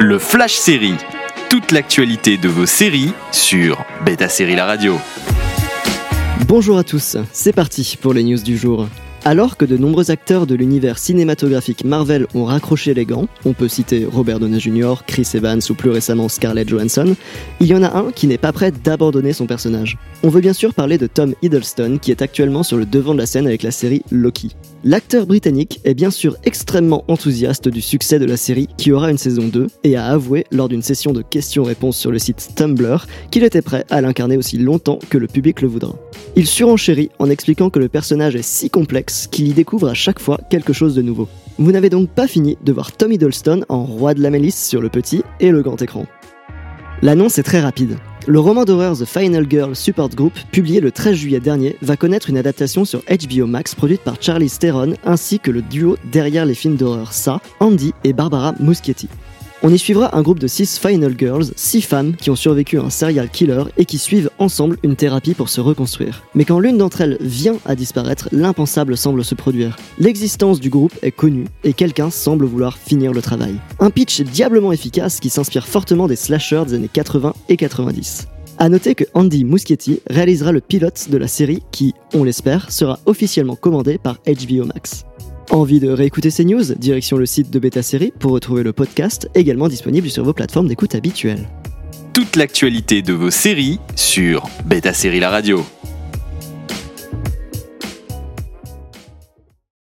Le Flash Série. Toute l'actualité de vos séries sur Beta Série La Radio. Bonjour à tous, c'est parti pour les news du jour. Alors que de nombreux acteurs de l'univers cinématographique Marvel ont raccroché les gants, on peut citer Robert Downey Jr., Chris Evans ou plus récemment Scarlett Johansson, il y en a un qui n'est pas prêt d'abandonner son personnage. On veut bien sûr parler de Tom Hiddleston qui est actuellement sur le devant de la scène avec la série Loki. L'acteur britannique est bien sûr extrêmement enthousiaste du succès de la série qui aura une saison 2 et a avoué lors d'une session de questions-réponses sur le site Tumblr qu'il était prêt à l'incarner aussi longtemps que le public le voudra. Il surenchérit en expliquant que le personnage est si complexe qu'il y découvre à chaque fois quelque chose de nouveau. Vous n'avez donc pas fini de voir Tom Hiddleston en roi de la mélisse sur le petit et le grand écran. L'annonce est très rapide. Le roman d'horreur The Final Girl Support Group, publié le 13 juillet dernier, va connaître une adaptation sur HBO Max produite par Charlie Theron ainsi que le duo derrière les films d'horreur Ça, Andy et Barbara Muschietti. On y suivra un groupe de 6 Final Girls, 6 femmes qui ont survécu à un serial killer et qui suivent ensemble une thérapie pour se reconstruire. Mais quand l'une d'entre elles vient à disparaître, l'impensable semble se produire. L'existence du groupe est connue et quelqu'un semble vouloir finir le travail. Un pitch diablement efficace qui s'inspire fortement des slashers des années 80 et 90. A noter que Andy Muschietti réalisera le pilote de la série qui, on l'espère, sera officiellement commandé par HBO Max. Envie de réécouter ces news? Direction le site de Beta Série pour retrouver le podcast également disponible sur vos plateformes d'écoute habituelles. Toute l'actualité de vos séries sur Beta Série La Radio.